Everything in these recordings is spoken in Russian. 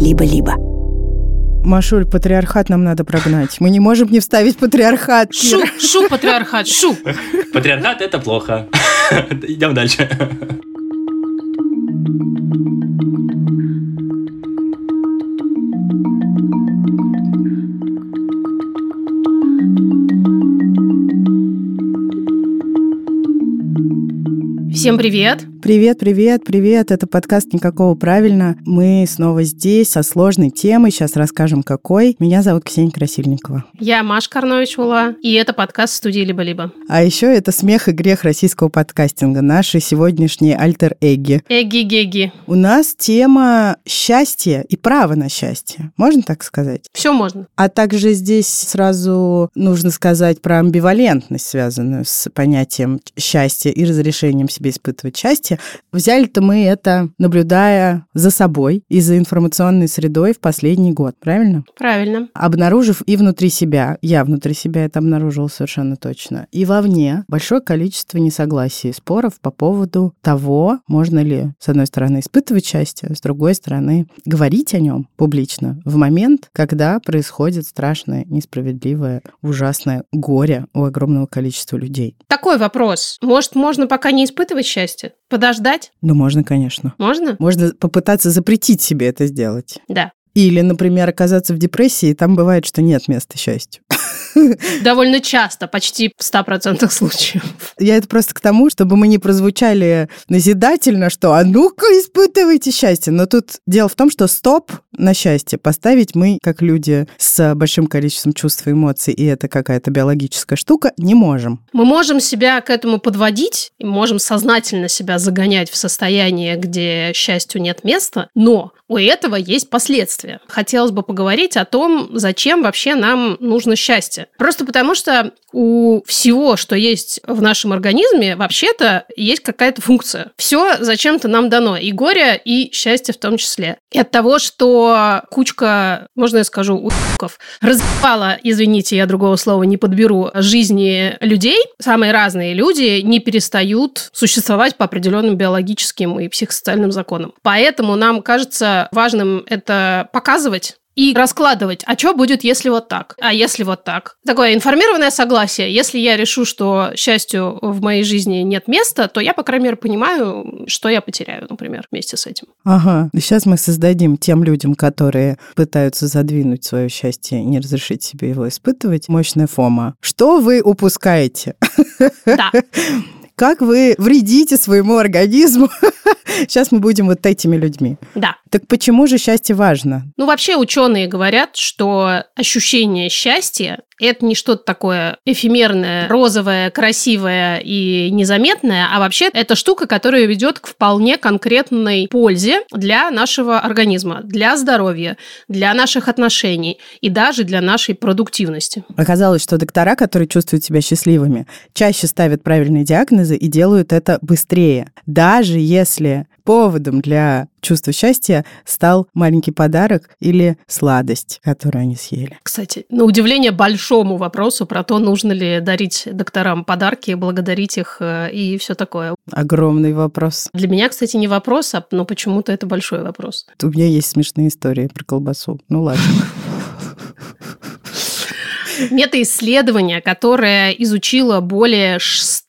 либо-либо. Машуль, патриархат нам надо прогнать. Мы не можем не вставить патриархат. Шу, шу, патриархат, шу. Патриархат это плохо. Идем дальше. Всем привет! Привет, привет, привет. Это подкаст «Никакого правильно». Мы снова здесь со сложной темой. Сейчас расскажем, какой. Меня зовут Ксения Красильникова. Я Маша Карнович Ула, и это подкаст студии «Либо-либо». А еще это «Смех и грех российского подкастинга», наши сегодняшние альтер-эгги. Эгги-геги. У нас тема счастья и право на счастье. Можно так сказать? Все можно. А также здесь сразу нужно сказать про амбивалентность, связанную с понятием счастья и разрешением себе испытывать счастье месте. Взяли-то мы это, наблюдая за собой и за информационной средой в последний год, правильно? Правильно. Обнаружив и внутри себя, я внутри себя это обнаружила совершенно точно, и вовне большое количество несогласий, споров по поводу того, можно ли, с одной стороны, испытывать счастье, с другой стороны, говорить о нем публично в момент, когда происходит страшное, несправедливое, ужасное горе у огромного количества людей. Такой вопрос. Может, можно пока не испытывать счастье? Подождать? Ну, можно, конечно. Можно? Можно попытаться запретить себе это сделать. Да. Или, например, оказаться в депрессии, там бывает, что нет места счастью. Довольно часто, почти в 100% случаев. Я это просто к тому, чтобы мы не прозвучали назидательно, что «а ну-ка испытывайте счастье». Но тут дело в том, что стоп на счастье поставить мы, как люди с большим количеством чувств и эмоций, и это какая-то биологическая штука, не можем. Мы можем себя к этому подводить, и можем сознательно себя загонять в состояние, где счастью нет места, но у этого есть последствия. Хотелось бы поговорить о том, зачем вообще нам нужно счастье. Просто потому что у всего, что есть в нашем организме, вообще-то есть какая-то функция. Все зачем-то нам дано. И горе, и счастье в том числе. И от того, что кучка, можно я скажу, уебков, разбивала, извините, я другого слова не подберу, жизни людей, самые разные люди не перестают существовать по определенным биологическим и психосоциальным законам. Поэтому нам кажется важным это показывать, и раскладывать, а что будет, если вот так, а если вот так. Такое информированное согласие. Если я решу, что счастью в моей жизни нет места, то я, по крайней мере, понимаю, что я потеряю, например, вместе с этим. Ага. Сейчас мы создадим тем людям, которые пытаются задвинуть свое счастье и не разрешить себе его испытывать, мощная фома. Что вы упускаете? Да. как вы вредите своему организму. Сейчас мы будем вот этими людьми. Да. Так почему же счастье важно? Ну, вообще ученые говорят, что ощущение счастья это не что-то такое эфемерное, розовое, красивое и незаметное, а вообще это штука, которая ведет к вполне конкретной пользе для нашего организма, для здоровья, для наших отношений и даже для нашей продуктивности. Оказалось, что доктора, которые чувствуют себя счастливыми, чаще ставят правильные диагнозы и делают это быстрее. Даже если поводом для чувства счастья стал маленький подарок или сладость, которую они съели. Кстати, на удивление большому вопросу про то, нужно ли дарить докторам подарки, благодарить их э, и все такое. Огромный вопрос. Для меня, кстати, не вопрос, а но почему-то это большой вопрос. У меня есть смешные истории про колбасу. Ну ладно. Метаисследование, которое изучило более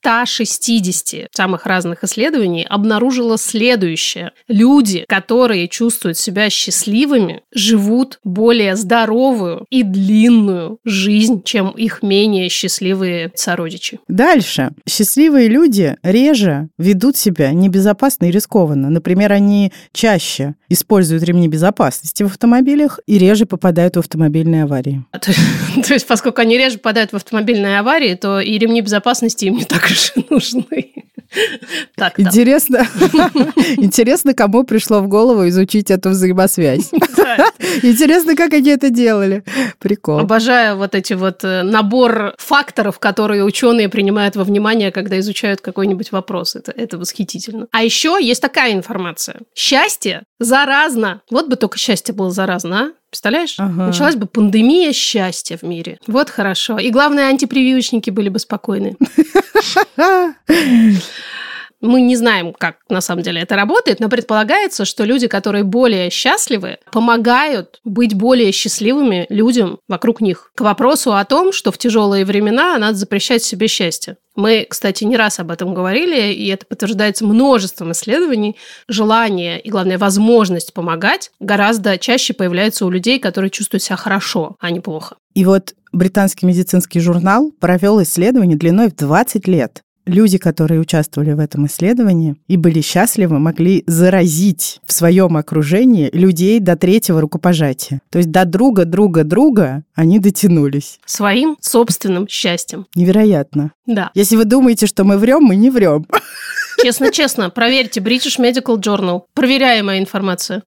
160 самых разных исследований, обнаружило следующее. Люди, которые чувствуют себя счастливыми, живут более здоровую и длинную жизнь, чем их менее счастливые сородичи. Дальше. Счастливые люди реже ведут себя небезопасно и рискованно. Например, они чаще используют ремни безопасности в автомобилях и реже попадают в автомобильные аварии. То есть, поскольку они реже попадают в автомобильные аварии, то и ремни безопасности им не так и нужны. Так, интересно, интересно, кому пришло в голову изучить эту взаимосвязь. Интересно, как они это делали. Прикол. Обожаю вот эти вот э, набор факторов, которые ученые принимают во внимание, когда изучают какой-нибудь вопрос. Это, это восхитительно. А еще есть такая информация. Счастье заразно. Вот бы только счастье было заразно, а? Представляешь? Ага. Началась бы пандемия счастья в мире. Вот хорошо. И главное, антипрививочники были бы спокойны. Мы не знаем, как на самом деле это работает, но предполагается, что люди, которые более счастливы, помогают быть более счастливыми людям вокруг них. К вопросу о том, что в тяжелые времена надо запрещать себе счастье. Мы, кстати, не раз об этом говорили, и это подтверждается множеством исследований. Желание и, главное, возможность помогать гораздо чаще появляется у людей, которые чувствуют себя хорошо, а не плохо. И вот британский медицинский журнал провел исследование длиной в 20 лет люди, которые участвовали в этом исследовании и были счастливы, могли заразить в своем окружении людей до третьего рукопожатия. То есть до друга, друга, друга они дотянулись. Своим собственным счастьем. Невероятно. Да. Если вы думаете, что мы врем, мы не врем. Честно-честно, проверьте British Medical Journal. Проверяемая информация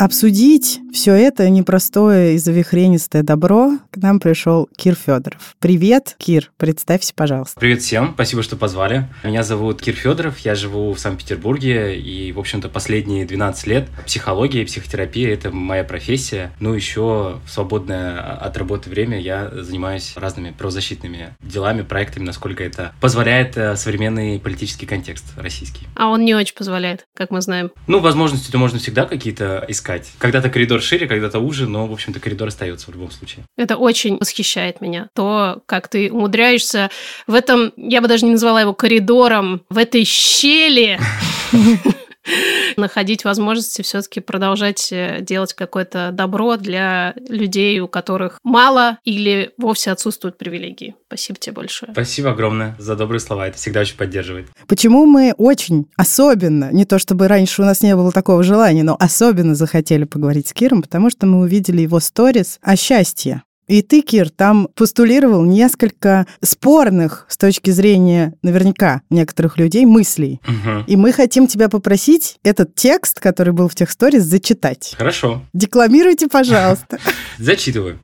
обсудить все это непростое и завихренистое добро к нам пришел Кир Федоров. Привет, Кир, представься, пожалуйста. Привет всем, спасибо, что позвали. Меня зовут Кир Федоров, я живу в Санкт-Петербурге, и, в общем-то, последние 12 лет психология и психотерапия – это моя профессия. Ну, еще в свободное от работы время я занимаюсь разными правозащитными делами, проектами, насколько это позволяет э, современный политический контекст российский. А он не очень позволяет, как мы знаем. Ну, возможности-то можно всегда какие-то искать искать. Когда-то коридор шире, когда-то уже, но, в общем-то, коридор остается в любом случае. Это очень восхищает меня. То, как ты умудряешься в этом, я бы даже не назвала его коридором, в этой щели находить возможности все-таки продолжать э, делать какое-то добро для людей, у которых мало или вовсе отсутствуют привилегии. Спасибо тебе большое. Спасибо огромное за добрые слова. Это всегда очень поддерживает. Почему мы очень особенно, не то чтобы раньше у нас не было такого желания, но особенно захотели поговорить с Киром, потому что мы увидели его сторис о счастье. И ты, Кир, там постулировал несколько спорных с точки зрения наверняка некоторых людей мыслей. Угу. И мы хотим тебя попросить этот текст, который был в тех сторис, зачитать. Хорошо. Декламируйте, пожалуйста. Зачитываю.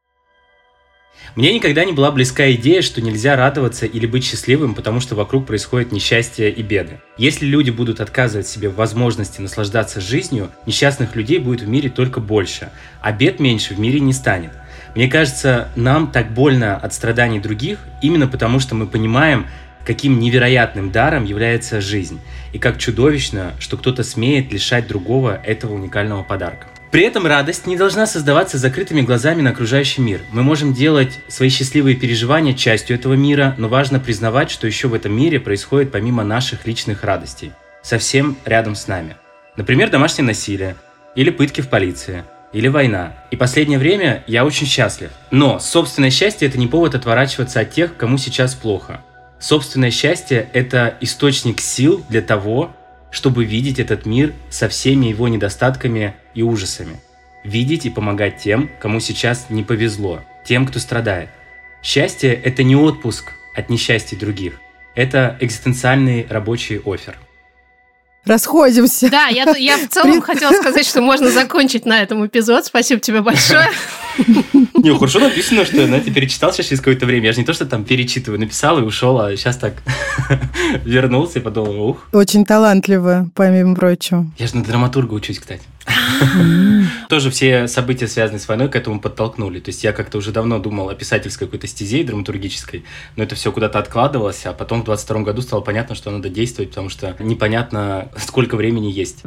Мне никогда не была близка идея, что нельзя радоваться или быть счастливым, потому что вокруг происходит несчастье и беды. Если люди будут отказывать себе в возможности наслаждаться жизнью, несчастных людей будет в мире только больше, а бед меньше в мире не станет. Мне кажется, нам так больно от страданий других, именно потому что мы понимаем, каким невероятным даром является жизнь, и как чудовищно, что кто-то смеет лишать другого этого уникального подарка. При этом радость не должна создаваться закрытыми глазами на окружающий мир. Мы можем делать свои счастливые переживания частью этого мира, но важно признавать, что еще в этом мире происходит помимо наших личных радостей, совсем рядом с нами. Например, домашнее насилие или пытки в полиции – или война. И последнее время я очень счастлив. Но собственное счастье – это не повод отворачиваться от тех, кому сейчас плохо. Собственное счастье – это источник сил для того, чтобы видеть этот мир со всеми его недостатками и ужасами. Видеть и помогать тем, кому сейчас не повезло, тем, кто страдает. Счастье – это не отпуск от несчастья других. Это экзистенциальный рабочий офер расходимся. Да, я, я в целом хотела сказать, что можно закончить на этом эпизод. Спасибо тебе большое. Не, хорошо написано, что я, знаете, перечитал сейчас через какое-то время. Я же не то, что там перечитываю, написал и ушел, а сейчас так вернулся и подумал, ух. Очень талантливо, помимо прочего. Я же на драматурга учусь, кстати. Тоже все события, связанные с войной, к этому подтолкнули. То есть я как-то уже давно думал о писательской какой-то стезе драматургической, но это все куда-то откладывалось, а потом в 22 году стало понятно, что надо действовать, потому что непонятно, сколько времени есть.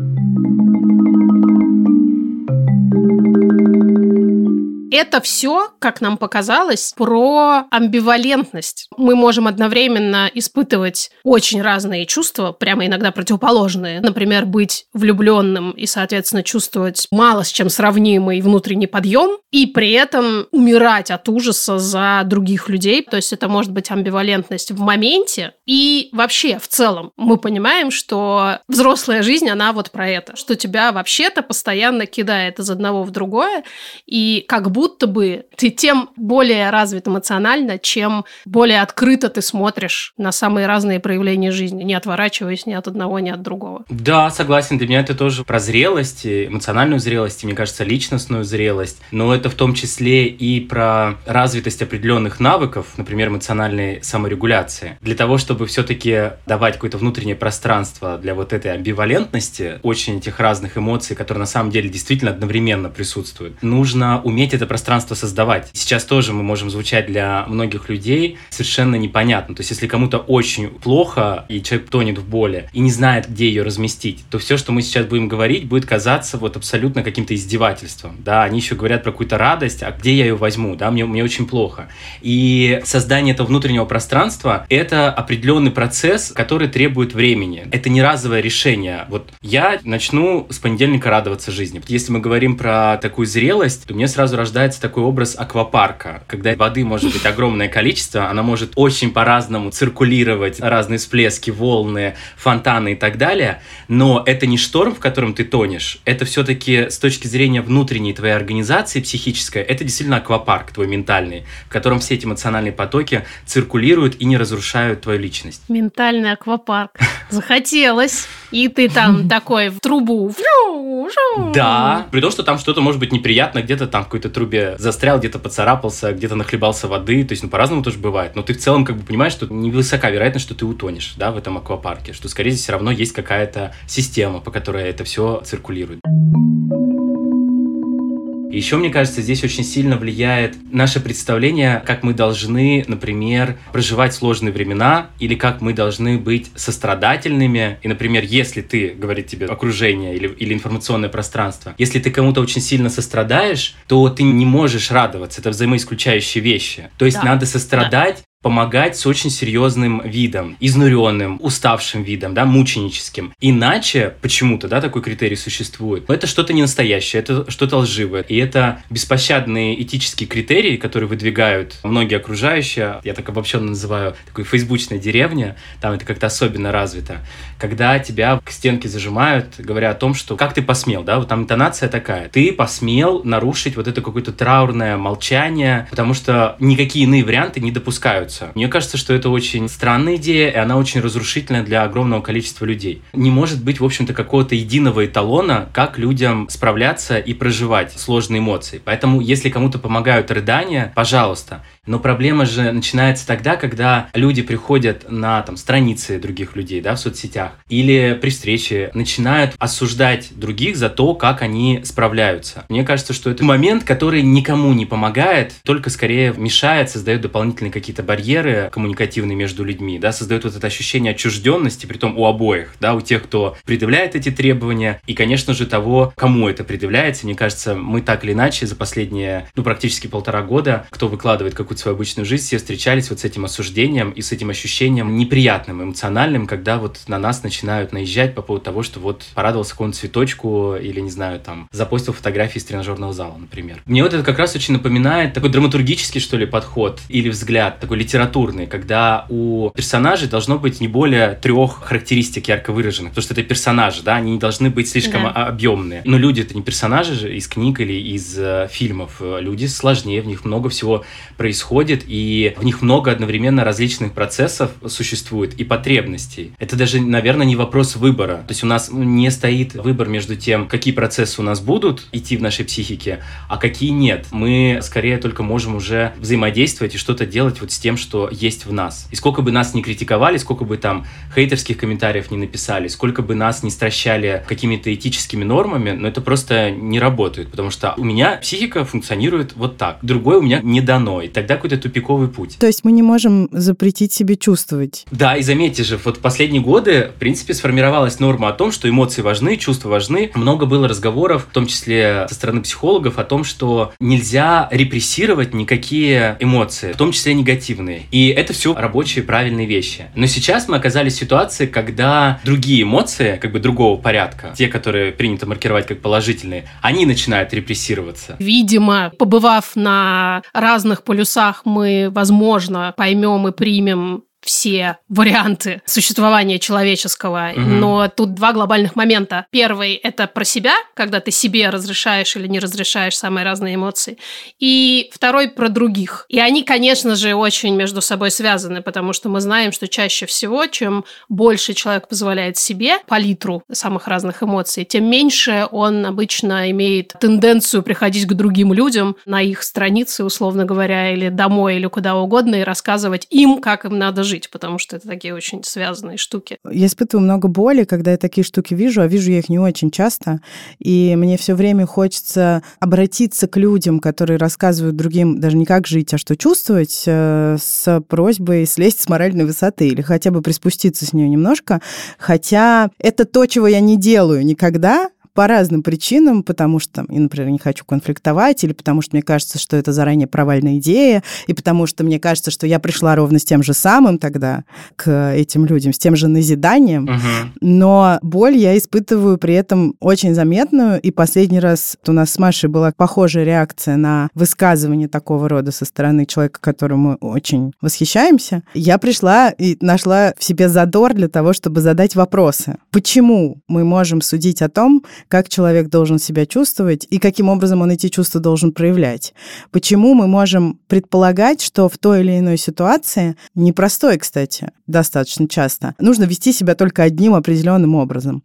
Это все, как нам показалось, про амбивалентность. Мы можем одновременно испытывать очень разные чувства, прямо иногда противоположные. Например, быть влюбленным и, соответственно, чувствовать мало с чем сравнимый внутренний подъем, и при этом умирать от ужаса за других людей. То есть это может быть амбивалентность в моменте. И вообще, в целом, мы понимаем, что взрослая жизнь, она вот про это, что тебя вообще-то постоянно кидает из одного в другое, и как будто будто бы ты тем более развит эмоционально, чем более открыто ты смотришь на самые разные проявления жизни, не отворачиваясь ни от одного, ни от другого. Да, согласен. Для меня это тоже про зрелость, эмоциональную зрелость, и, мне кажется, личностную зрелость. Но это в том числе и про развитость определенных навыков, например, эмоциональной саморегуляции. Для того, чтобы все-таки давать какое-то внутреннее пространство для вот этой амбивалентности, очень этих разных эмоций, которые на самом деле действительно одновременно присутствуют, нужно уметь это пространство создавать. Сейчас тоже мы можем звучать для многих людей совершенно непонятно. То есть, если кому-то очень плохо, и человек тонет в боли, и не знает, где ее разместить, то все, что мы сейчас будем говорить, будет казаться вот абсолютно каким-то издевательством. Да, они еще говорят про какую-то радость, а где я ее возьму? Да, мне, мне очень плохо. И создание этого внутреннего пространства — это определенный процесс, который требует времени. Это не разовое решение. Вот я начну с понедельника радоваться жизни. Если мы говорим про такую зрелость, то мне сразу рождается такой образ аквапарка, когда воды может быть огромное количество, она может очень по-разному циркулировать, разные всплески, волны, фонтаны и так далее, но это не шторм, в котором ты тонешь, это все-таки с точки зрения внутренней твоей организации психической, это действительно аквапарк твой ментальный, в котором все эти эмоциональные потоки циркулируют и не разрушают твою личность. Ментальный аквапарк. Захотелось. И ты там такой в трубу. Да, при том, что там что-то может быть неприятно, где-то там в какой-то трубе застрял, где-то поцарапался, где-то нахлебался воды, то есть, ну, по-разному тоже бывает. Но ты в целом как бы понимаешь, что невысока вероятность, что ты утонешь, да, в этом аквапарке, что, скорее, здесь все равно есть какая-то система, по которой это все циркулирует. Еще, мне кажется, здесь очень сильно влияет наше представление, как мы должны, например, проживать сложные времена, или как мы должны быть сострадательными. И, например, если ты, говорит тебе окружение или, или информационное пространство, если ты кому-то очень сильно сострадаешь, то ты не можешь радоваться. Это взаимоисключающие вещи. То есть да. надо сострадать, помогать с очень серьезным видом, изнуренным, уставшим видом, да, мученическим. Иначе почему-то, да, такой критерий существует. Но это что-то не настоящее, это что-то лживое. И это беспощадные этические критерии, которые выдвигают многие окружающие. Я так обобщенно называю такой фейсбучной деревня, там это как-то особенно развито. Когда тебя к стенке зажимают, говоря о том, что как ты посмел, да, вот там интонация такая. Ты посмел нарушить вот это какое-то траурное молчание, потому что никакие иные варианты не допускают развиваются. Мне кажется, что это очень странная идея, и она очень разрушительная для огромного количества людей. Не может быть, в общем-то, какого-то единого эталона, как людям справляться и проживать сложные эмоции. Поэтому, если кому-то помогают рыдания, пожалуйста. Но проблема же начинается тогда, когда люди приходят на там, страницы других людей да, в соцсетях или при встрече начинают осуждать других за то, как они справляются. Мне кажется, что это момент, который никому не помогает, только скорее мешает, создает дополнительные какие-то барьеры коммуникативные между людьми, да, создает вот это ощущение отчужденности, при том у обоих, да, у тех, кто предъявляет эти требования, и, конечно же, того, кому это предъявляется. Мне кажется, мы так или иначе за последние, ну, практически полтора года, кто выкладывает какую-то свою обычную жизнь, все встречались вот с этим осуждением и с этим ощущением неприятным, эмоциональным, когда вот на нас начинают наезжать по поводу того, что вот порадовался какому-то цветочку или, не знаю, там, запостил фотографии из тренажерного зала, например. Мне вот это как раз очень напоминает такой драматургический, что ли, подход или взгляд, такой литературный, когда у персонажей должно быть не более трех характеристик ярко выраженных, потому что это персонажи, да, они не должны быть слишком да. объемные. Но люди это не персонажи же из книг или из э, фильмов. Люди сложнее, в них много всего происходит происходит, и в них много одновременно различных процессов существует и потребностей. Это даже, наверное, не вопрос выбора. То есть у нас не стоит выбор между тем, какие процессы у нас будут идти в нашей психике, а какие нет. Мы скорее только можем уже взаимодействовать и что-то делать вот с тем, что есть в нас. И сколько бы нас не критиковали, сколько бы там хейтерских комментариев не написали, сколько бы нас не стращали какими-то этическими нормами, но это просто не работает, потому что у меня психика функционирует вот так. Другой у меня не дано. И тогда какой-то тупиковый путь. То есть мы не можем запретить себе чувствовать. Да, и заметьте же, вот в последние годы, в принципе, сформировалась норма о том, что эмоции важны, чувства важны. Много было разговоров, в том числе со стороны психологов, о том, что нельзя репрессировать никакие эмоции, в том числе негативные. И это все рабочие, правильные вещи. Но сейчас мы оказались в ситуации, когда другие эмоции, как бы другого порядка, те, которые принято маркировать как положительные, они начинают репрессироваться. Видимо, побывав на разных полюсах местах мы, возможно, поймем и примем все варианты существования человеческого. Угу. Но тут два глобальных момента. Первый – это про себя, когда ты себе разрешаешь или не разрешаешь самые разные эмоции. И второй – про других. И они, конечно же, очень между собой связаны, потому что мы знаем, что чаще всего, чем больше человек позволяет себе палитру самых разных эмоций, тем меньше он обычно имеет тенденцию приходить к другим людям на их страницы, условно говоря, или домой, или куда угодно, и рассказывать им, как им надо сложить, потому что это такие очень связанные штуки. Я испытываю много боли, когда я такие штуки вижу, а вижу я их не очень часто. И мне все время хочется обратиться к людям, которые рассказывают другим даже не как жить, а что чувствовать, э, с просьбой слезть с моральной высоты или хотя бы приспуститься с нее немножко. Хотя это то, чего я не делаю никогда, по разным причинам, потому что я, например, не хочу конфликтовать, или потому что мне кажется, что это заранее провальная идея, и потому что мне кажется, что я пришла ровно с тем же самым тогда к этим людям, с тем же назиданием. Мгм. Но боль я испытываю при этом очень заметную. И последний раз у нас с Машей была похожая реакция на высказывание такого рода со стороны человека, которому мы очень восхищаемся. Я пришла и нашла в себе задор для того, чтобы задать вопросы. Почему мы можем судить о том, как человек должен себя чувствовать и каким образом он эти чувства должен проявлять? Почему мы можем предполагать, что в той или иной ситуации, непростой, кстати, достаточно часто, нужно вести себя только одним определенным образом.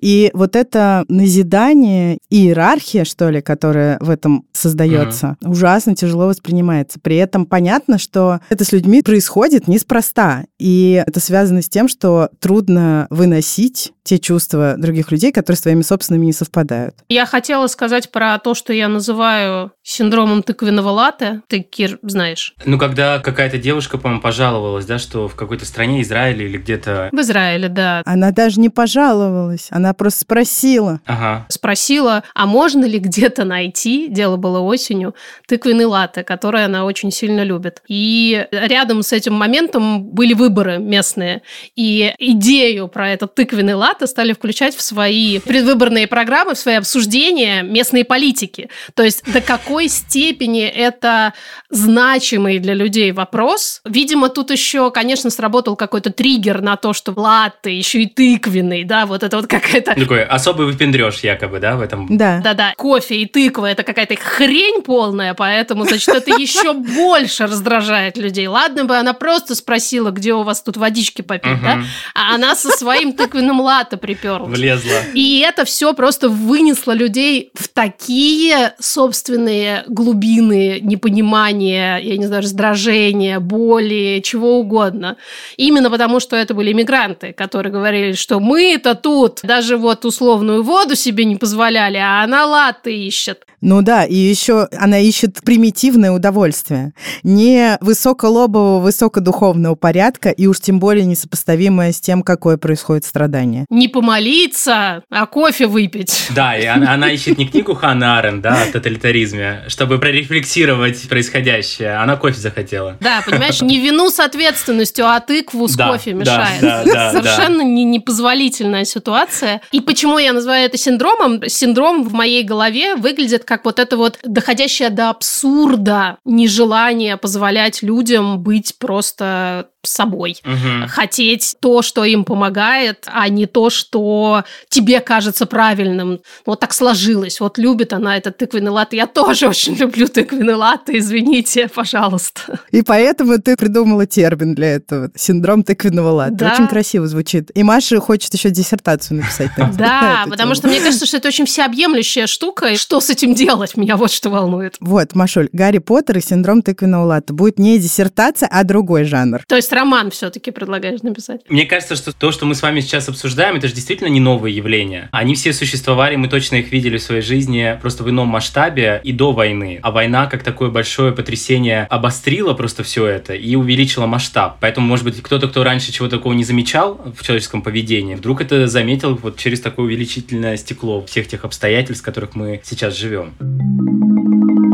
И вот это назидание, иерархия, что ли, которая в этом создается, ужасно тяжело воспринимается. При этом понятно, что это с людьми происходит неспроста. И это связано с тем, что трудно выносить те чувства других людей, которые с твоими собственными не совпадают. Я хотела сказать про то, что я называю синдромом тыквенного латте. Ты, Кир, знаешь. Ну, когда какая-то девушка, по-моему, пожаловалась, да, что в какой-то стране, Израиле или где-то... В Израиле, да. Она даже не пожаловалась, она просто спросила. Ага. Спросила, а можно ли где-то найти, дело было осенью, тыквенный латте, который она очень сильно любит. И рядом с этим моментом были выборы местные. И идею про этот тыквенный латте стали включать в свои предвыборные программы, в свои обсуждения местные политики. То есть до какой степени это значимый для людей вопрос. Видимо, тут еще, конечно, сработал какой-то триггер на то, что латте еще и тыквенный, да, вот это вот какая-то Такой особый выпендреж якобы, да, в этом... Да. да-да, кофе и тыква это какая-то хрень полная, поэтому, значит, это еще больше раздражает людей. Ладно бы она просто спросила, где у вас тут водички попить, да? А она со своим тыквенным латте приперлась. Влезла. И это все просто вынесло людей в такие собственные глубины непонимания, я не знаю, раздражения, боли, чего угодно. Именно потому, что это были мигранты, которые говорили, что мы-то тут даже вот условную воду себе не позволяли, а она латте ищет. Ну да, и еще она ищет примитивное удовольствие. Не высоколобового, высокодуховного порядка, и уж тем более несопоставимое с тем, какое происходит страдание. Не помолиться, а кофе выпить. Да, и она, она ищет не книгу Ханна Арен, да, о тоталитаризме, чтобы прорефлексировать происходящее. Она кофе захотела. Да, понимаешь, не вину с ответственностью, а тыкву с Да, кофе мешает. да, да, Совершенно не- непозволительная ситуация. И почему я называю это синдромом? Синдром в моей голове выглядит как вот это вот доходящее до абсурда нежелание позволять людям быть просто собой. Мгм. Хотеть то, что им помогает, а не то, что тебе кажется правильным. Вот так сложилось. Вот любит она этот тыквенный латте. Я тоже очень люблю тыквенный латте. Извините, пожалуйста. И поэтому ты придумала термин для этого. Синдром тыквенного латте. Да. Очень красиво звучит. И Маша хочет еще диссертацию написать. на- на Да, потому что мне кажется, что это очень всеобъемлющая штука. Что с этим делать? Меня вот что волнует. Вот, Машуль, Гарри Поттер и синдром тыквенного латте. Будет не диссертация, а другой жанр. То есть роман все-таки предлагаешь написать? Мне кажется, что то, что мы с вами сейчас обсуждаем, это же действительно не новые явления. Они все существовали, мы точно их видели в своей жизни просто в ином масштабе и до войны. А война, как такое большое потрясение, обострила просто все это и увеличила масштаб. Поэтому, может быть, кто-то, кто раньше чего такого не замечал в человеческом поведении, вдруг это заметил вот через такое увеличительное стекло всех тех обстоятельств, в которых мы сейчас живем. Jubiläum.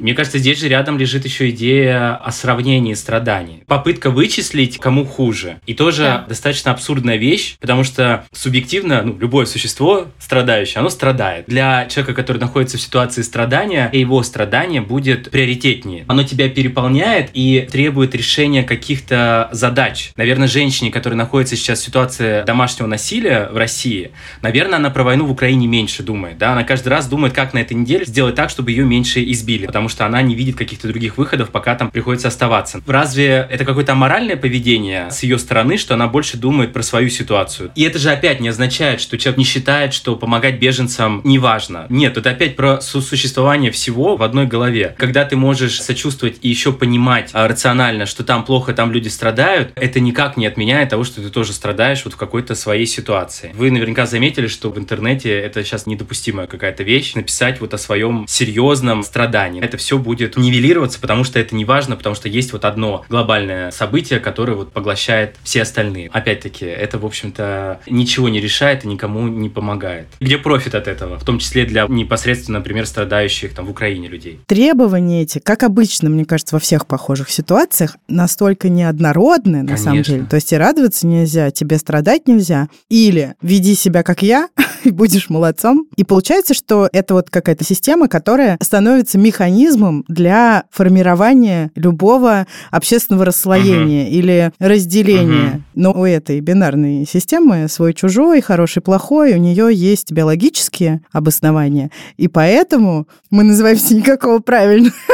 Мне кажется, здесь же рядом лежит еще идея о сравнении страданий. Попытка вычислить, кому хуже. И тоже Да. достаточно абсурдная вещь, потому что субъективно, ну, любое существо страдающее, оно страдает. Для человека, который находится в ситуации страдания, его страдание будет приоритетнее. Оно тебя переполняет и требует решения каких-то задач. Наверное, женщине, которая находится сейчас в ситуации домашнего насилия в России, наверное, она про войну в Украине меньше думает. Да? Она каждый раз думает, как на этой неделе сделать так, чтобы ее меньше избили. Потому что она не видит каких-то других выходов, пока там приходится оставаться. Разве это какое-то аморальное поведение с ее стороны, что она больше думает про свою ситуацию? И это же опять не означает, что человек не считает, что помогать беженцам не важно. Нет, это опять про существование всего в одной голове. Когда ты можешь сочувствовать и еще понимать а, рационально, что там плохо, там люди страдают, это никак не отменяет того, что ты тоже страдаешь вот в какой-то своей ситуации. Вы наверняка заметили, что в интернете это сейчас недопустимая какая-то вещь, написать вот о своем серьезном страдании. Это все будет нивелироваться, потому что это не важно, потому что есть вот одно глобальное событие, которое вот поглощает все остальные. Опять-таки, это, в общем-то, ничего не решает и никому не помогает. Где профит от этого? В том числе для непосредственно, например, страдающих там в Украине людей. Требования эти, как обычно, мне кажется, во всех похожих ситуациях, настолько неоднородны, на Конечно. самом деле. То есть и радоваться нельзя, тебе страдать нельзя. Или веди себя как я, и будешь молодцом. И получается, что это вот какая-то система, которая становится механизмом для формирования любого общественного расслоения uh-huh. или разделения. Uh-huh. Но у этой бинарной системы свой-чужой, хороший-плохой, у нее есть биологические обоснования. И поэтому мы называемся никакого правильного.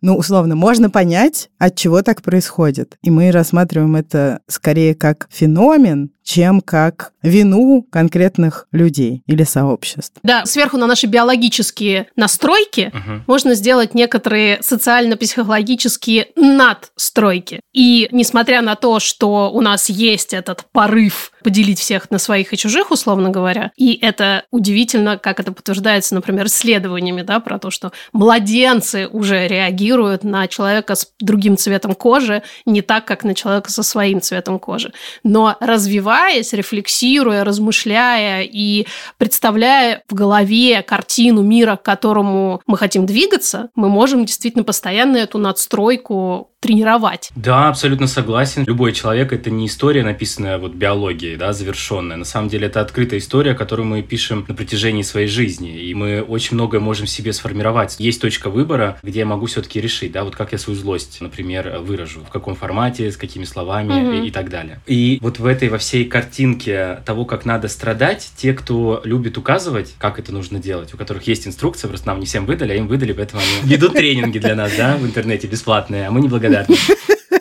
Ну, условно, можно понять, от чего так происходит. И мы рассматриваем это скорее как феномен, чем как вину конкретных людей или сообществ. Да, сверху на наши биологические настройки угу. можно сделать некоторые социально-психологические надстройки. И несмотря на то, что у нас есть этот порыв поделить всех на своих и чужих, условно говоря, и это удивительно, как это подтверждается, например, исследованиями, да, про то, что младенцы уже реагируют на человека с другим цветом кожи не так, как на человека со своим цветом кожи. Но развивая развиваясь, рефлексируя, размышляя и представляя в голове картину мира, к которому мы хотим двигаться, мы можем действительно постоянно эту надстройку тренировать. Да, абсолютно согласен. Любой человек — это не история, написанная вот биологией, да, завершенная. На самом деле это открытая история, которую мы пишем на протяжении своей жизни. И мы очень многое можем себе сформировать. Есть точка выбора, где я могу все-таки решить, да, вот как я свою злость, например, выражу, в каком формате, с какими словами угу. и, и так далее. И вот в этой во всей картинке того, как надо страдать, те, кто любит указывать, как это нужно делать, у которых есть инструкция, просто нам не всем выдали, а им выдали, поэтому они ведут тренинги для нас, да, в интернете бесплатные, а мы не благодарны.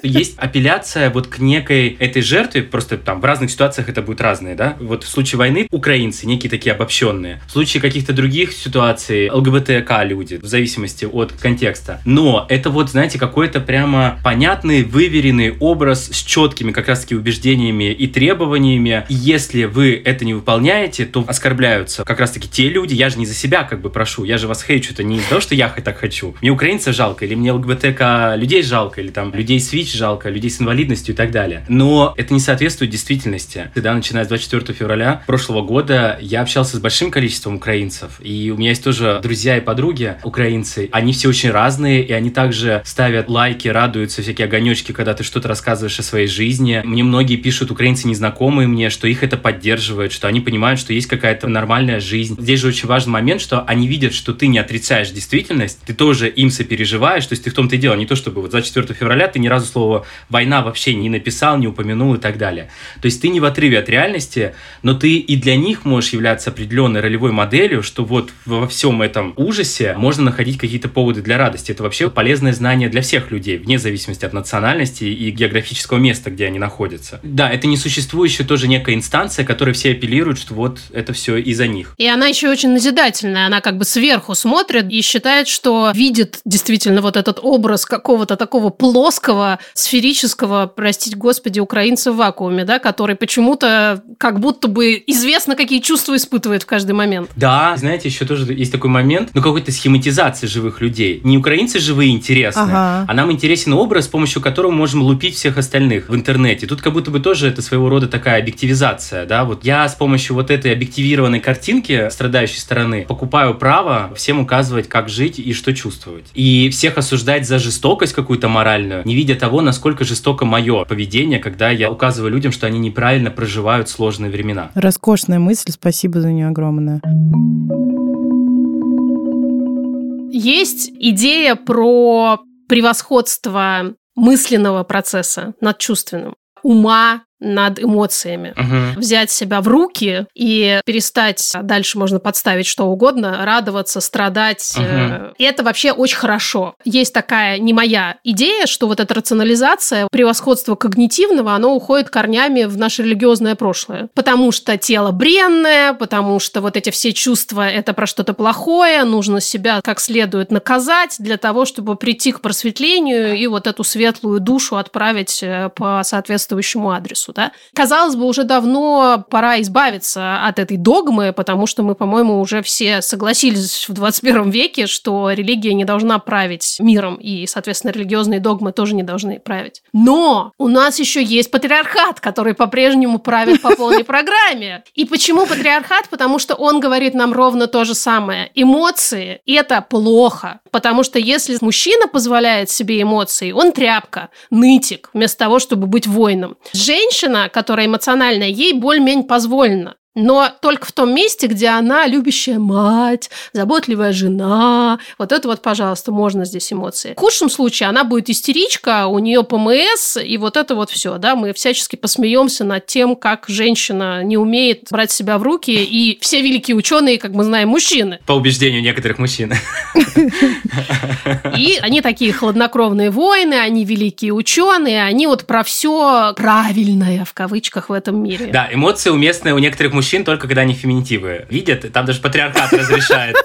Есть апелляция вот к некой этой жертве, просто там в разных ситуациях это будет разные, да? Вот в случае войны украинцы, некие такие обобщенные. В случае каких-то других ситуаций ЛГБТК люди, в зависимости от контекста. Но это вот, знаете, какой-то прямо понятный, выверенный образ с четкими как раз-таки убеждениями и требованиями. И если вы это не выполняете, то оскорбляются как раз-таки те люди. Я же не за себя как бы прошу, я же вас хейчу-то не из-за того, что я так хочу. Мне украинцев жалко, или мне ЛГБТК людей жалко, или там людей с ВИЧ жалко, людей с инвалидностью и так далее. Но это не соответствует действительности. Когда, начиная с 24 февраля прошлого года, я общался с большим количеством украинцев, и у меня есть тоже друзья и подруги украинцы. Они все очень разные, и они также ставят лайки, радуются, всякие огонечки, когда ты что-то рассказываешь о своей жизни. Мне многие пишут, украинцы незнакомые мне, что их это поддерживает, что они понимают, что есть какая-то нормальная жизнь. Здесь же очень важный момент, что они видят, что ты не отрицаешь действительность, ты тоже им сопереживаешь, то есть ты в том-то и дело, не то чтобы вот 24 февраля ты ни разу слово «война» вообще не написал, не упомянул и так далее. То есть ты не в отрыве от реальности, но ты и для них можешь являться определенной ролевой моделью, что вот во всем этом ужасе можно находить какие-то поводы для радости. Это вообще полезное знание для всех людей, вне зависимости от национальности и географического места, где они находятся. Да, это несуществующая тоже некая инстанция, которой все апеллируют, что вот это все из-за них. И она еще очень назидательная, она как бы сверху смотрит и считает, что видит действительно вот этот образ какого-то такого плоского сферического, простить господи, украинца в вакууме, да, который почему-то как будто бы известно, какие чувства испытывает в каждый момент. Да, знаете, еще тоже есть такой момент, ну, какой-то схематизации живых людей. Не украинцы живые интересны, ага. а нам интересен образ, с помощью которого мы можем лупить всех остальных в интернете. Тут как будто бы тоже это своего рода такая объективизация, да, вот я с помощью вот этой объективированной картинки страдающей стороны покупаю право всем указывать, как жить и что чувствовать. И всех осуждать за жестокость какую-то моральную, не видя того, насколько жестоко мое поведение, когда я указываю людям, что они неправильно проживают сложные времена. Роскошная мысль, спасибо за нее огромное. Есть идея про превосходство мысленного процесса над чувственным, ума над эмоциями. Мгм. Взять себя в руки и перестать, а дальше можно подставить что угодно, радоваться, страдать. Э, И это вообще очень хорошо. Есть такая не моя идея, что вот эта рационализация, превосходство когнитивного, оно уходит корнями в наше религиозное прошлое. Потому что тело бренное, потому что вот эти все чувства – это про что-то плохое, нужно себя как следует наказать для того, чтобы прийти к просветлению и вот эту светлую душу отправить э, по соответствующему адресу. Да? Казалось бы, уже давно пора избавиться от этой догмы, потому что мы, по-моему, уже все согласились в 21 веке, что религия не должна править миром, и, соответственно, религиозные догмы тоже не должны править. Но у нас еще есть патриархат, который по-прежнему правит по полной программе. И почему патриархат? Потому что он говорит нам ровно то же самое. Эмоции – это плохо. Потому что если мужчина позволяет себе эмоции, он тряпка, нытик, вместо того, чтобы быть воином. Женщина, которая эмоциональная, ей более-менее позволено. Но только в том месте, где она любящая мать, заботливая жена. Вот это вот, пожалуйста, можно здесь эмоции. В худшем случае она будет истеричка, у нее ПМС, и вот это вот все, да, мы всячески посмеемся над тем, как женщина не умеет брать себя в руки, и все великие ученые, как мы знаем, мужчины. По убеждению некоторых мужчин. И они такие хладнокровные воины, они великие ученые, они вот про все правильное в кавычках в этом мире. Да, эмоции уместны у некоторых мужчин только когда они феминитивы видят, там даже патриархат разрешает.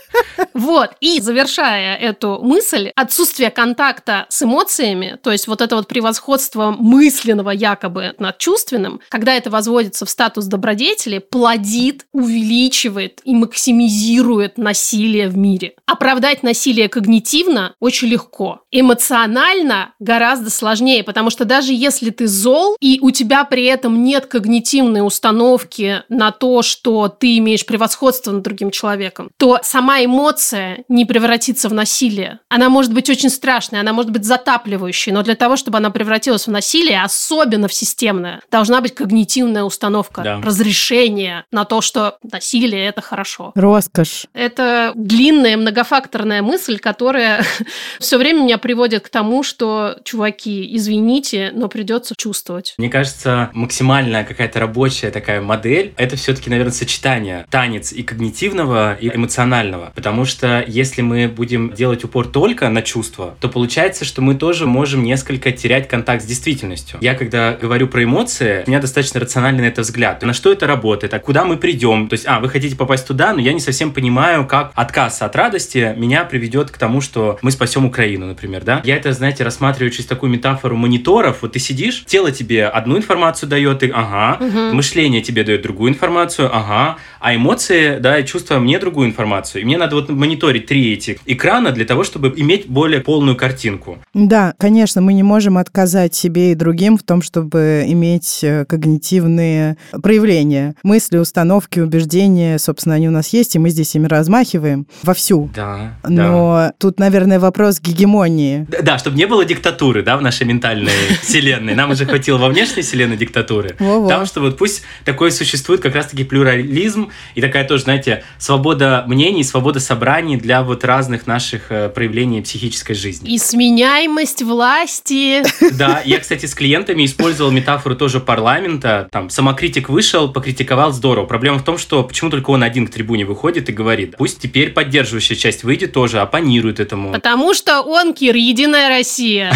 Вот, и завершая эту мысль, отсутствие контакта с эмоциями, то есть вот это вот превосходство мысленного якобы над чувственным, когда это возводится в статус добродетели, плодит, увеличивает и максимизирует насилие в мире. Оправдать насилие когнитивно очень легко. Эмоционально гораздо сложнее, потому что даже если ты зол, и у тебя при этом нет когнитивной установки на то, что ты имеешь превосходство над другим человеком, то сама эмоция не превратится в насилие. Она может быть очень страшной, она может быть затапливающей, но для того, чтобы она превратилась в насилие, особенно в системное, должна быть когнитивная установка, Да. разрешение на то, что насилие – это хорошо. Роскошь. Это длинная многофакторная мысль, которая все время меня приводит к тому, что, чуваки, извините, но придется чувствовать. Мне кажется, максимальная какая-то рабочая такая модель, это все-таки, наверное, сочетание танец и когнитивного, и эмоционального. Потому что если мы будем делать упор только на чувства, то получается, что мы тоже можем несколько терять контакт с действительностью. Я, когда говорю про эмоции, у меня достаточно рациональный на это взгляд. На что это работает, а куда мы придем? То есть, а, вы хотите попасть туда, но я не совсем понимаю, как отказ от радости меня приведет к тому, что мы спасем Украину, например, да? Я это, знаете, рассматриваю через такую метафору мониторов. Вот ты сидишь, тело тебе одну информацию дает, и ага, Мгм. мышление тебе дает другую информацию, ага, а эмоции, да, и чувства мне другую информацию. И мне надо вот мониторить три этих экрана для того, чтобы иметь более полную картинку. Да, конечно, мы не можем отказать себе и другим в том, чтобы иметь э, когнитивные проявления. Мысли, установки, убеждения, собственно, они у нас есть, и мы здесь ими размахиваем вовсю. Да, да. Но тут, наверное, вопрос гегемонии. Д- Да, чтобы не было диктатуры, да, в нашей ментальной вселенной. Нам уже хватило во внешней вселенной диктатуры. Там, что вот пусть такое существует как раз-таки плюрализм и такая тоже, знаете, свобода мнений, свобода собраний для вот разных наших э, проявлений психической жизни. И сменяемость власти. Да, я, кстати, с клиентами использовал метафору тоже парламента. Там, самокритик вышел, покритиковал, здорово. Проблема в том, что почему только он один к трибуне выходит и говорит, пусть теперь поддерживающая часть выйдет тоже, оппонирует этому. Потому что он, Кир, Единая Россия.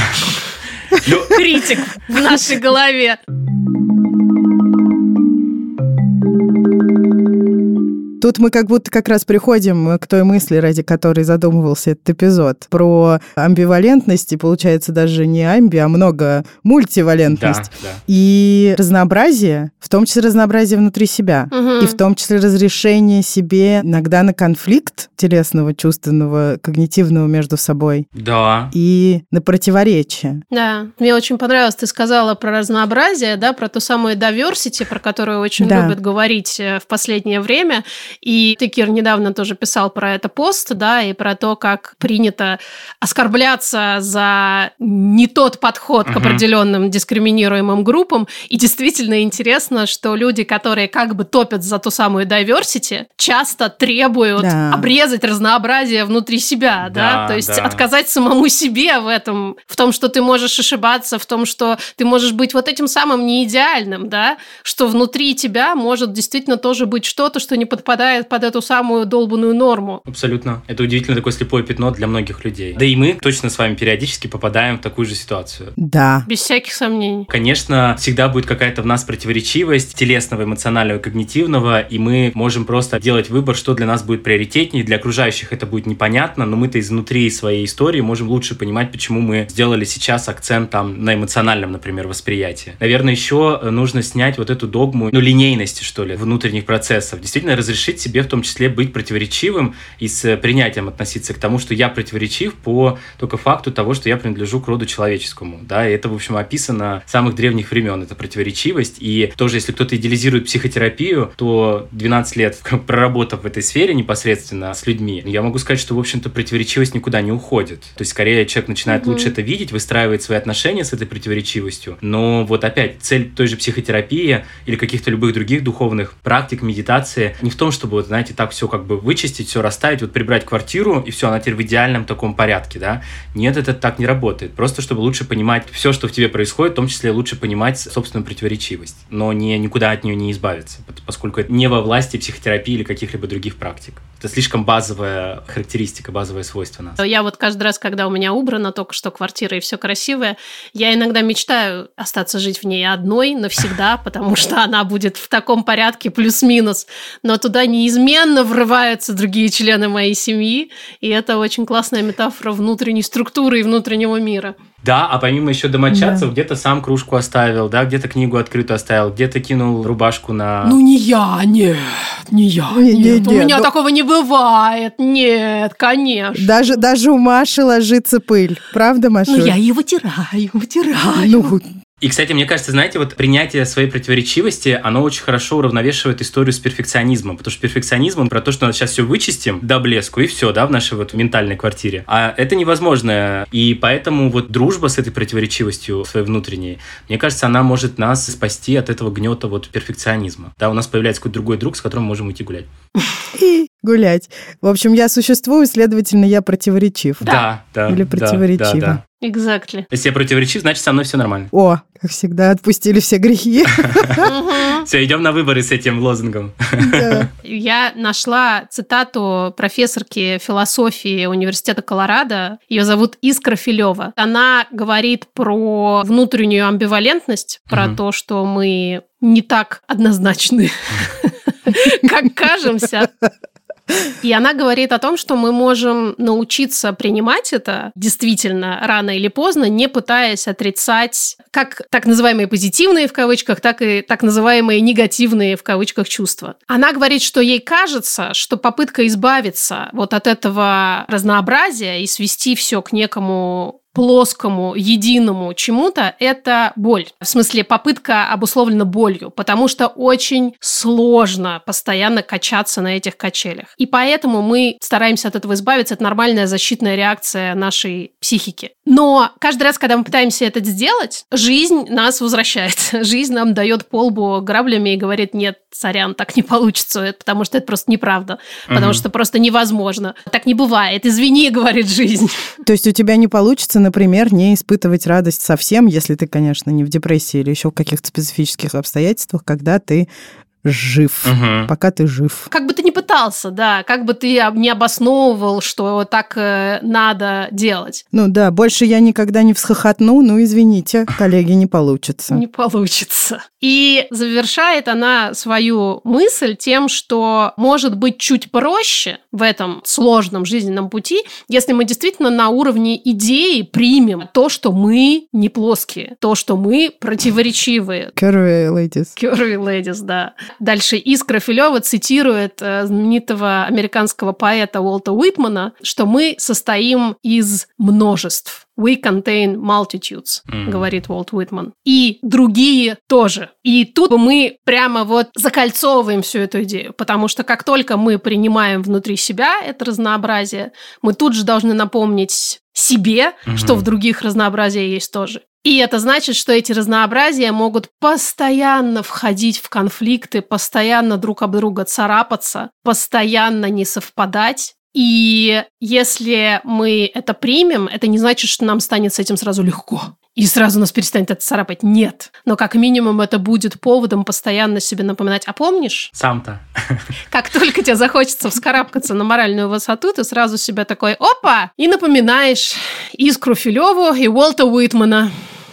Критик в нашей голове. Тут мы как будто как раз приходим к той мысли, ради которой задумывался этот эпизод, про амбивалентность, и получается даже не амби, а много да, мультивалентность. да. И разнообразие, в том числе разнообразие внутри себя, Мгм. и в том числе разрешение себе иногда на конфликт телесного, чувственного, когнитивного между собой Да. и на противоречие. Да, мне очень понравилось, ты сказала про разнообразие, да, про ту самую diversity, про которую очень Да. любят говорить э, в последнее время. И ты, Кир, недавно тоже писал про это пост, да, и про то, как принято оскорбляться за не тот подход к Мгм. определенным дискриминируемым группам. И действительно интересно, что люди, которые как бы топят за ту самую diversity, часто требуют Да. обрезать отрезать разнообразие внутри себя, да, Да, то есть да. отказать самому себе в этом, в том, что ты можешь ошибаться, в том, что ты можешь быть вот этим самым неидеальным, да, что внутри тебя может действительно тоже быть что-то, что не подпадает под эту самую долбанную норму. Абсолютно. Это удивительно такое слепое пятно для многих людей. Да и мы точно с вами периодически попадаем в такую же ситуацию. Да. Без всяких сомнений. Конечно, всегда будет какая-то в нас противоречивость телесного, эмоционального, когнитивного, и мы можем просто делать выбор, что для нас будет приоритетнее. Для окружающих это будет непонятно, но мы-то изнутри своей истории можем лучше понимать, почему мы сделали сейчас акцент там на эмоциональном, например, восприятии. Наверное, еще нужно снять вот эту догму, ну, линейности, что ли, внутренних процессов. Действительно, разрешить себе в том числе быть противоречивым и с принятием относиться к тому, что я противоречив по только факту того, что я принадлежу к роду человеческому. Да, и это, в общем, описано с самых древних времен, это противоречивость. И тоже, если кто-то идеализирует психотерапию, то 12 лет проработав в этой сфере непосредственно с людьми, я могу сказать, что, в общем-то, противоречивость никуда не уходит. То есть, скорее, человек начинает Мгм. лучше это видеть, выстраивает свои отношения с этой противоречивостью. Но вот опять, цель той же психотерапии или каких-то любых других духовных практик, медитации, не в том, чтобы, вот, знаете, так все как бы вычистить, все расставить, вот прибрать квартиру, и все, она теперь в идеальном таком порядке, да. Нет, это так не работает. Просто чтобы лучше понимать все, что в тебе происходит, в том числе лучше понимать собственную противоречивость, но не, никуда от нее не избавиться, поскольку это не во власти психотерапии или каких-либо других практик. Это слишком базовая характеристика, базовое свойство нас. Я вот каждый раз, когда у меня убрана только что квартира и все красивое, я иногда мечтаю остаться жить в ней одной навсегда, потому что она будет в таком порядке плюс-минус. Но туда неизменно врываются другие члены моей семьи, и это очень классная метафора внутренней структуры и внутреннего мира. Да, а помимо еще домочадцев, где-то сам кружку оставил, да, где-то книгу открытую оставил, где-то кинул рубашку на... Ну не я, нет, не я, Не, не, нет, у не, меня ну- такого не бывает, нет, конечно. Даже, даже у Маши ложится пыль. Правда, Маша? Ну я ее вытираю, вытираю. Ну, И, кстати, мне кажется, знаете, вот принятие своей противоречивости, оно очень хорошо уравновешивает историю с перфекционизмом, потому что перфекционизм, он про то, что сейчас все вычистим до блеску, и все, да, в нашей вот ментальной квартире. А это невозможно, и поэтому вот дружба с этой противоречивостью своей внутренней, мне кажется, она может нас спасти от этого гнета вот перфекционизма. Да, у нас появляется какой-то другой друг, с которым мы можем идти гулять. гулять. В общем, я существую, следовательно, я противоречив. Да, да. Или да, противоречиво. да, да. Exactly. Если я противоречив, значит, со мной все нормально. О, как всегда, отпустили все грехи. Все, идем на выборы с этим лозунгом. Я нашла цитату профессорки философии Университета Колорадо. Ее зовут Искра Филева. Она говорит про внутреннюю амбивалентность, про то, что мы не так однозначны, как кажемся. И она говорит о том, что мы можем научиться принимать это действительно рано или поздно, не пытаясь отрицать как так называемые позитивные в кавычках, так и так называемые негативные в кавычках чувства. Она говорит, что ей кажется, что попытка избавиться вот от этого разнообразия и свести все к некому плоскому, единому чему-то, это боль. В смысле, попытка обусловлена болью, потому что очень сложно постоянно качаться на этих качелях. И поэтому мы стараемся от этого избавиться. Это нормальная защитная реакция нашей психики. Но каждый раз, когда мы пытаемся это сделать, жизнь нас возвращает. Жизнь нам дает полбу граблями и говорит, нет, сорян, так не получится, это- потому что это просто неправда, потому Мгм. что просто невозможно. Так не бывает. Извини, говорит жизнь. То есть у тебя не получится, например, не испытывать радость совсем, если ты, конечно, не в депрессии или еще в каких-то специфических обстоятельствах, когда ты жив. Мгм. Пока ты жив. Как бы ты ни пытался, да, как бы ты не обосновывал, что так э, надо делать, Ну да, больше я никогда не всхохотну, ну извините, коллеги, не получится. не получится. И завершает она свою мысль тем, что может быть чуть проще в этом сложном жизненном пути, если мы действительно на уровне идеи примем то, что мы не плоские, то, что мы противоречивые, Curvy ladies. Curvy Ladies, да. Дальше Искра Филева цитирует э, знаменитого американского поэта Уолта Уитмана, что мы состоим из множеств. We contain multitudes, Мгм. говорит Уолт Уитман. И другие тоже. И тут мы прямо вот закольцовываем всю эту идею, потому что как только мы принимаем внутри себя это разнообразие, мы тут же должны напомнить себе, Мгм. что в других разнообразие есть тоже. И это значит, что эти разнообразия могут постоянно входить в конфликты, постоянно друг об друга царапаться, постоянно не совпадать. И если мы это примем, это не значит, что нам станет с этим сразу легко и сразу нас перестанет это царапать. Нет. Но как минимум это будет поводом постоянно себе напоминать. А помнишь? Сам-то. Как только тебе захочется вскарабкаться на моральную высоту, ты сразу себя такой «Опа!» и напоминаешь Искру Филеву и Уолта Уитмана.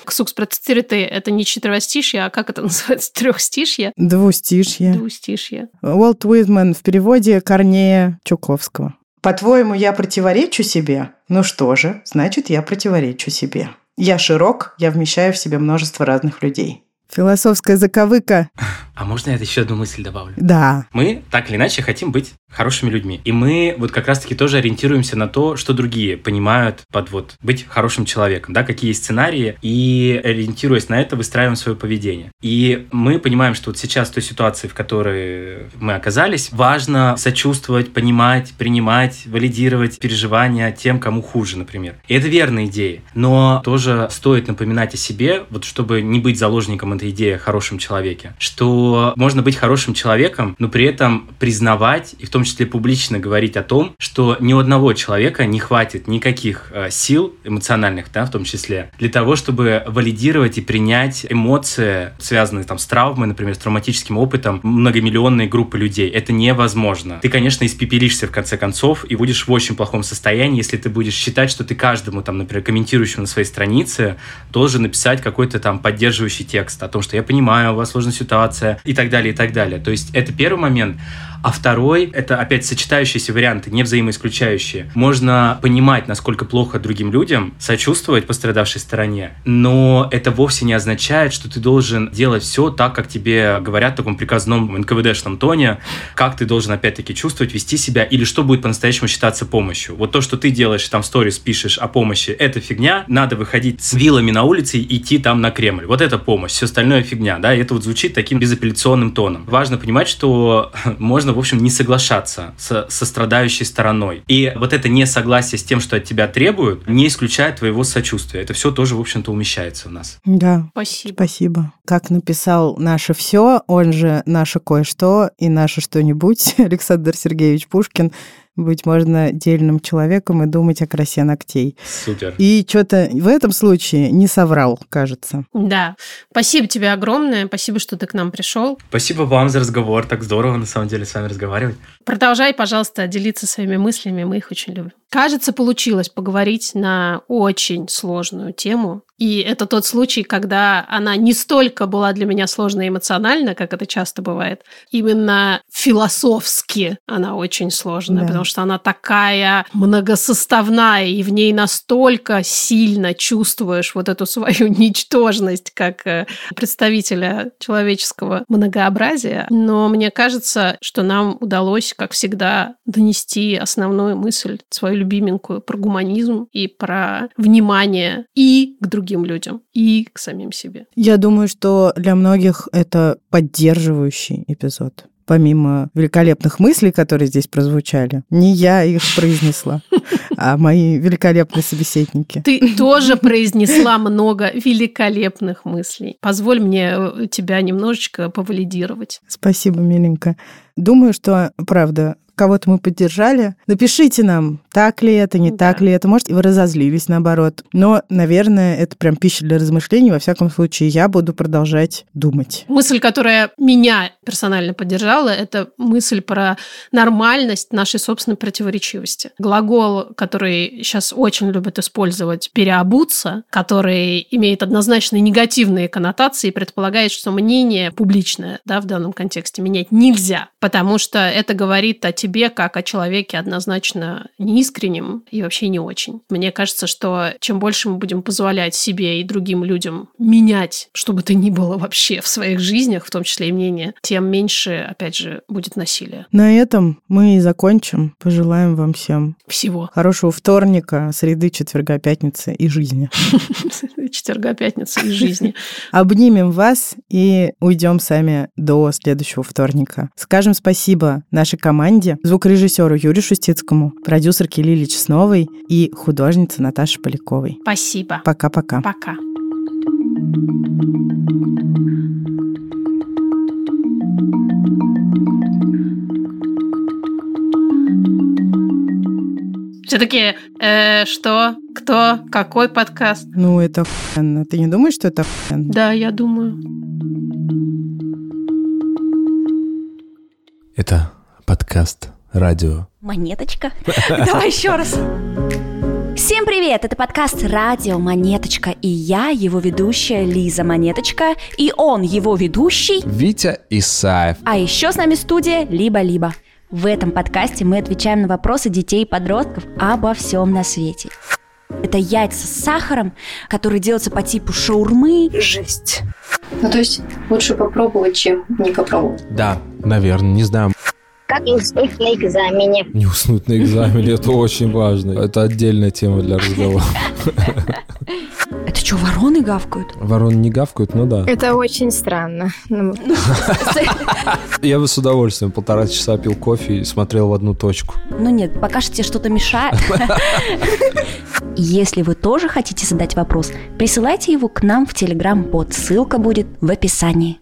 Сукс, процитируй ты, это не четверостишье, а как это называется? Трехстишье? Двустишье. Двустишье. Уолт Уитман в переводе Корнея Чуковского. По-твоему, я противоречу себе? Ну что же, значит, я противоречу себе. Я широк, я вмещаю в себе множество разных людей. Философская заковыка. А можно я еще одну мысль добавлю? Да. Мы так или иначе хотим быть хорошими людьми. И мы вот как раз-таки тоже ориентируемся на то, что другие понимают под вот быть хорошим человеком, да, какие есть сценарии, и ориентируясь на это, выстраиваем свое поведение. И мы понимаем, что вот сейчас в той ситуации, в которой мы оказались, важно сочувствовать, понимать, принимать, валидировать переживания тем, кому хуже, например. И это верная идея. Но тоже стоит напоминать о себе, вот чтобы не быть заложником этой идеи о хорошем человеке, что можно быть хорошим человеком, но при этом признавать и в том числе публично говорить о том, что ни у одного человека не хватит никаких э, сил эмоциональных, да, в том числе, для того, чтобы валидировать и принять эмоции, связанные там с травмой, например, с травматическим опытом многомиллионной группы людей. Это невозможно. Ты, конечно, испепелишься в конце концов и будешь в очень плохом состоянии, если ты будешь считать, что ты каждому, там, например, комментирующему на своей странице должен написать какой-то там поддерживающий текст о том, что я понимаю, у вас сложная ситуация и так далее, и так далее. То есть это первый момент. А второй — это опять сочетающиеся варианты, не взаимоисключающие. Можно понимать, насколько плохо другим людям, сочувствовать пострадавшей стороне, но это вовсе не означает, что ты должен делать все так, как тебе говорят в таком приказном НКВДшном тоне, как ты должен опять-таки чувствовать, вести себя, или что будет по-настоящему считаться помощью. Вот то, что ты делаешь, там сторис пишешь о помощи, это фигня, надо выходить с вилами на улице и идти там на Кремль. Вот это помощь, все остальное фигня, да, и это вот звучит таким безапелляционным тоном. Важно понимать, что можно, в общем, не соглашаться с, со страдающей стороной. И вот это несогласие с тем, что от тебя требуют, не исключает твоего сочувствия. Это все тоже, в общем-то, умещается в нас. Да. Спасибо. Спасибо. Как написал наше все, он же наше кое-что и наше что-нибудь, Александр Сергеевич Пушкин, быть можно дельным человеком и думать о красе ногтей. Супер. И что-то в этом случае не соврал, кажется. Да. Спасибо тебе огромное. Спасибо, что ты к нам пришел. Спасибо вам за разговор. Так здорово, на самом деле, с вами разговаривать. Продолжай, пожалуйста, делиться своими мыслями. Мы их очень любим. Кажется, получилось поговорить на очень сложную тему. И это тот случай, когда она не столько была для меня сложная эмоционально, как это часто бывает. Именно философски она очень сложная, Да. потому что она такая многосоставная, и в ней настолько сильно чувствуешь вот эту свою ничтожность, как э, представителя человеческого многообразия. Но мне кажется, что нам удалось, как всегда, донести основную мысль, свою любименькую, про гуманизм и про внимание и к другим людям, и к самим себе. Я думаю, что для многих это поддерживающий эпизод. Помимо великолепных мыслей, которые здесь прозвучали, не я их произнесла, а мои великолепные собеседники. Ты тоже произнесла много великолепных мыслей. Позволь мне э, тебя немножечко повалидировать. Спасибо, миленько. Думаю, что, правда, кого-то мы поддержали. Напишите нам, так ли это, не Да. так ли это. Может, вы разозлились, наоборот. Но, наверное, это прям пища для размышлений. Во всяком случае, я буду продолжать думать. Мысль, которая меня персонально поддержала, это мысль про нормальность нашей собственной противоречивости. Глагол, который сейчас очень любят использовать, переобуться, который имеет однозначно негативные коннотации и предполагает, что мнение публичное да, в данном контексте менять нельзя, потому что это говорит о тебе как о человеке однозначно неискренним и вообще не очень. Мне кажется, что чем больше мы будем позволять себе и другим людям менять, что бы то ни было вообще в своих жизнях, в том числе и мнение, тем меньше, опять же, будет насилия. На этом мы и закончим. Пожелаем вам всем Всего. хорошего вторника, среды, четверга, пятницы и жизни. Четверга, пятница из жизни. Обнимем вас и уйдем сами до следующего вторника. Скажем спасибо нашей команде, звукорежиссеру Юрию Шустицкому, продюсерке Лилии Чесновой и художнице Наташе Поляковой. Спасибо. Пока-пока. Пока. Все такие, э, что, кто, какой подкаст? Ну, это охуенно. Ты не думаешь, что это охуенно? Да, я думаю. Это подкаст радио. Монеточка. Давай еще раз. Всем привет! Это подкаст «Радио Монеточка» и я, его ведущая Лиза Монеточка, и он, его ведущий, Витя Исаев. а еще с нами студия «Либо-либо». В этом подкасте мы отвечаем на вопросы детей и подростков обо всем на свете. Это яйца с сахаром, которые делаются по типу шаурмы. Жесть. Ну, то есть лучше попробовать, чем не попробовать. Да, наверное, не знаю. Как не уснуть на экзамене? Не уснуть на экзамене, это очень важно. Это отдельная тема для разговора. Это что, вороны гавкают? Вороны не гавкают, ну да. Это очень странно. Ну, Я бы с удовольствием полтора часа пил кофе и смотрел в одну точку. Ну нет, пока что тебе что-то мешает. Если вы тоже хотите задать вопрос, присылайте его к нам в Телеграм-бот. Ссылка будет в описании.